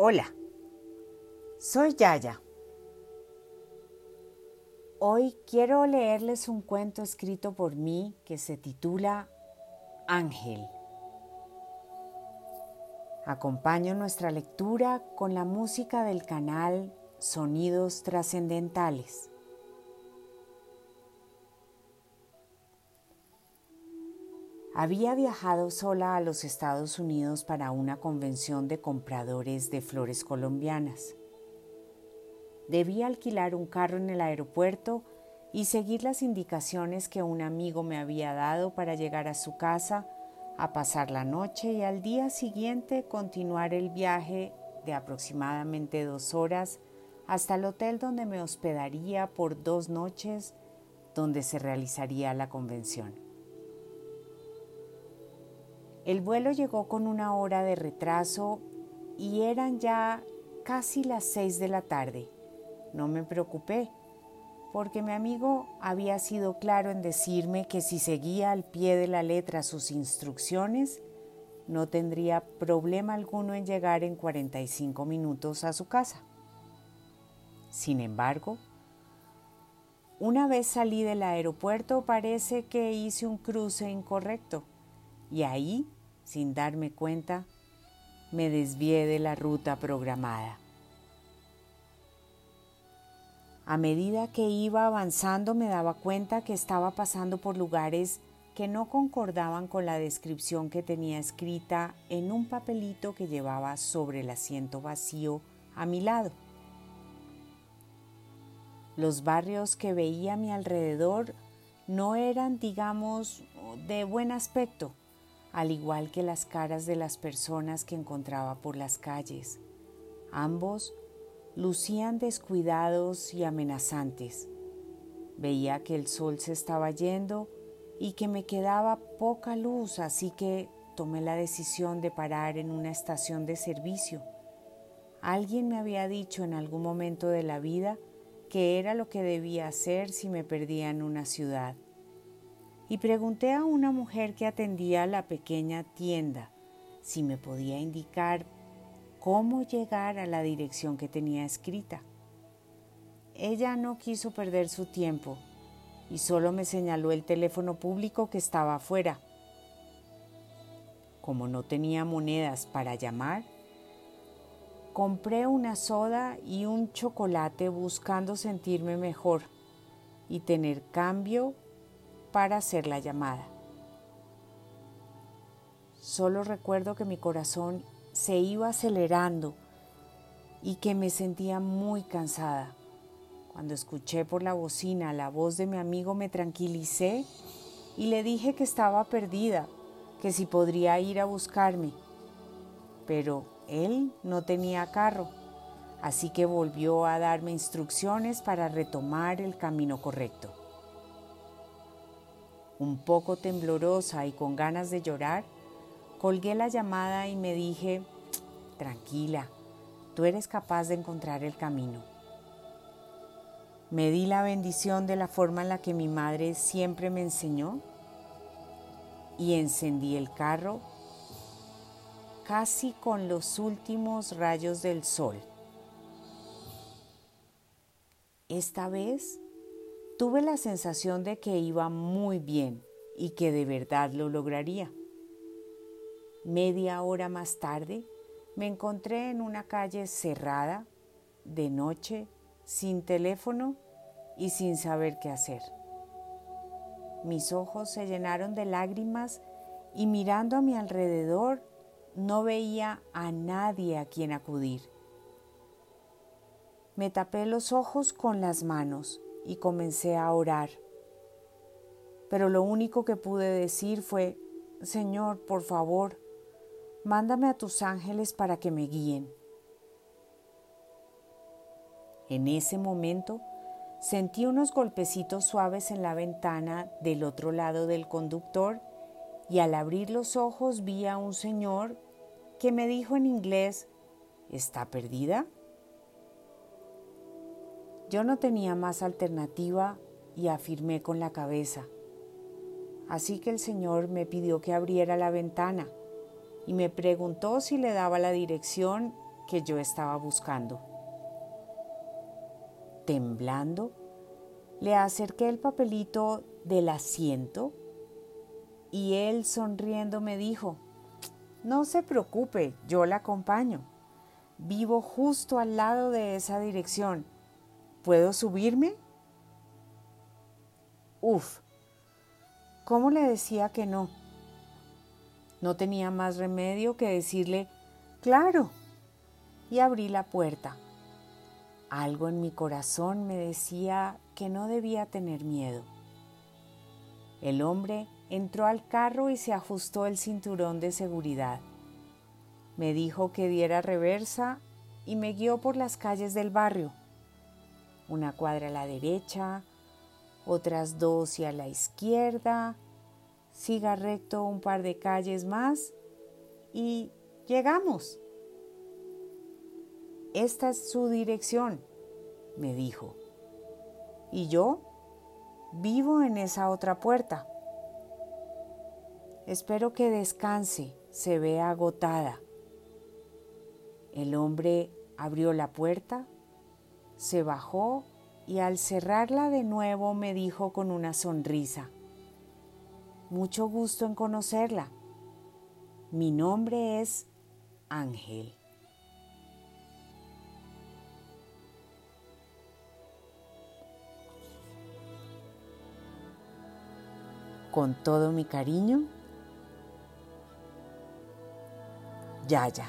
Hola, soy Yaya. Hoy quiero leerles un cuento escrito por mí que se titula Ángel. Acompaño nuestra lectura con la música del canal Sonidos Trascendentales. Había viajado sola a los Estados Unidos para una convención de compradores de flores colombianas. Debía alquilar un carro en el aeropuerto y seguir las indicaciones que un amigo me había dado para llegar a su casa, a pasar la noche y al día siguiente continuar el viaje de aproximadamente dos horas hasta el hotel donde me hospedaría por dos noches donde se realizaría la convención. El vuelo llegó con una hora de retraso y eran ya casi las seis de la tarde. No me preocupé, porque mi amigo había sido claro en decirme que si seguía al pie de la letra sus instrucciones, no tendría problema alguno en llegar en 45 minutos a su casa. Sin embargo, una vez salí del aeropuerto parece que hice un cruce incorrecto y ahí sin darme cuenta, me desvié de la ruta programada. A medida que iba avanzando me daba cuenta que estaba pasando por lugares que no concordaban con la descripción que tenía escrita en un papelito que llevaba sobre el asiento vacío a mi lado. Los barrios que veía a mi alrededor no eran, digamos, de buen aspecto al igual que las caras de las personas que encontraba por las calles. Ambos lucían descuidados y amenazantes. Veía que el sol se estaba yendo y que me quedaba poca luz, así que tomé la decisión de parar en una estación de servicio. Alguien me había dicho en algún momento de la vida que era lo que debía hacer si me perdía en una ciudad y pregunté a una mujer que atendía la pequeña tienda si me podía indicar cómo llegar a la dirección que tenía escrita. Ella no quiso perder su tiempo y solo me señaló el teléfono público que estaba afuera. Como no tenía monedas para llamar, compré una soda y un chocolate buscando sentirme mejor y tener cambio para hacer la llamada. Solo recuerdo que mi corazón se iba acelerando y que me sentía muy cansada. Cuando escuché por la bocina la voz de mi amigo me tranquilicé y le dije que estaba perdida, que si podría ir a buscarme. Pero él no tenía carro, así que volvió a darme instrucciones para retomar el camino correcto un poco temblorosa y con ganas de llorar, colgué la llamada y me dije, tranquila, tú eres capaz de encontrar el camino. Me di la bendición de la forma en la que mi madre siempre me enseñó y encendí el carro casi con los últimos rayos del sol. Esta vez Tuve la sensación de que iba muy bien y que de verdad lo lograría. Media hora más tarde me encontré en una calle cerrada, de noche, sin teléfono y sin saber qué hacer. Mis ojos se llenaron de lágrimas y mirando a mi alrededor no veía a nadie a quien acudir. Me tapé los ojos con las manos y comencé a orar. Pero lo único que pude decir fue, Señor, por favor, mándame a tus ángeles para que me guíen. En ese momento sentí unos golpecitos suaves en la ventana del otro lado del conductor y al abrir los ojos vi a un señor que me dijo en inglés, ¿está perdida? Yo no tenía más alternativa y afirmé con la cabeza. Así que el Señor me pidió que abriera la ventana y me preguntó si le daba la dirección que yo estaba buscando. Temblando, le acerqué el papelito del asiento y él sonriendo me dijo, no se preocupe, yo la acompaño. Vivo justo al lado de esa dirección. ¿Puedo subirme? Uf, ¿cómo le decía que no? No tenía más remedio que decirle, claro, y abrí la puerta. Algo en mi corazón me decía que no debía tener miedo. El hombre entró al carro y se ajustó el cinturón de seguridad. Me dijo que diera reversa y me guió por las calles del barrio. Una cuadra a la derecha, otras dos y a la izquierda, siga recto un par de calles más y llegamos. Esta es su dirección, me dijo. Y yo vivo en esa otra puerta. Espero que descanse, se ve agotada. El hombre abrió la puerta, se bajó y al cerrarla de nuevo me dijo con una sonrisa, mucho gusto en conocerla. Mi nombre es Ángel. Con todo mi cariño, Yaya.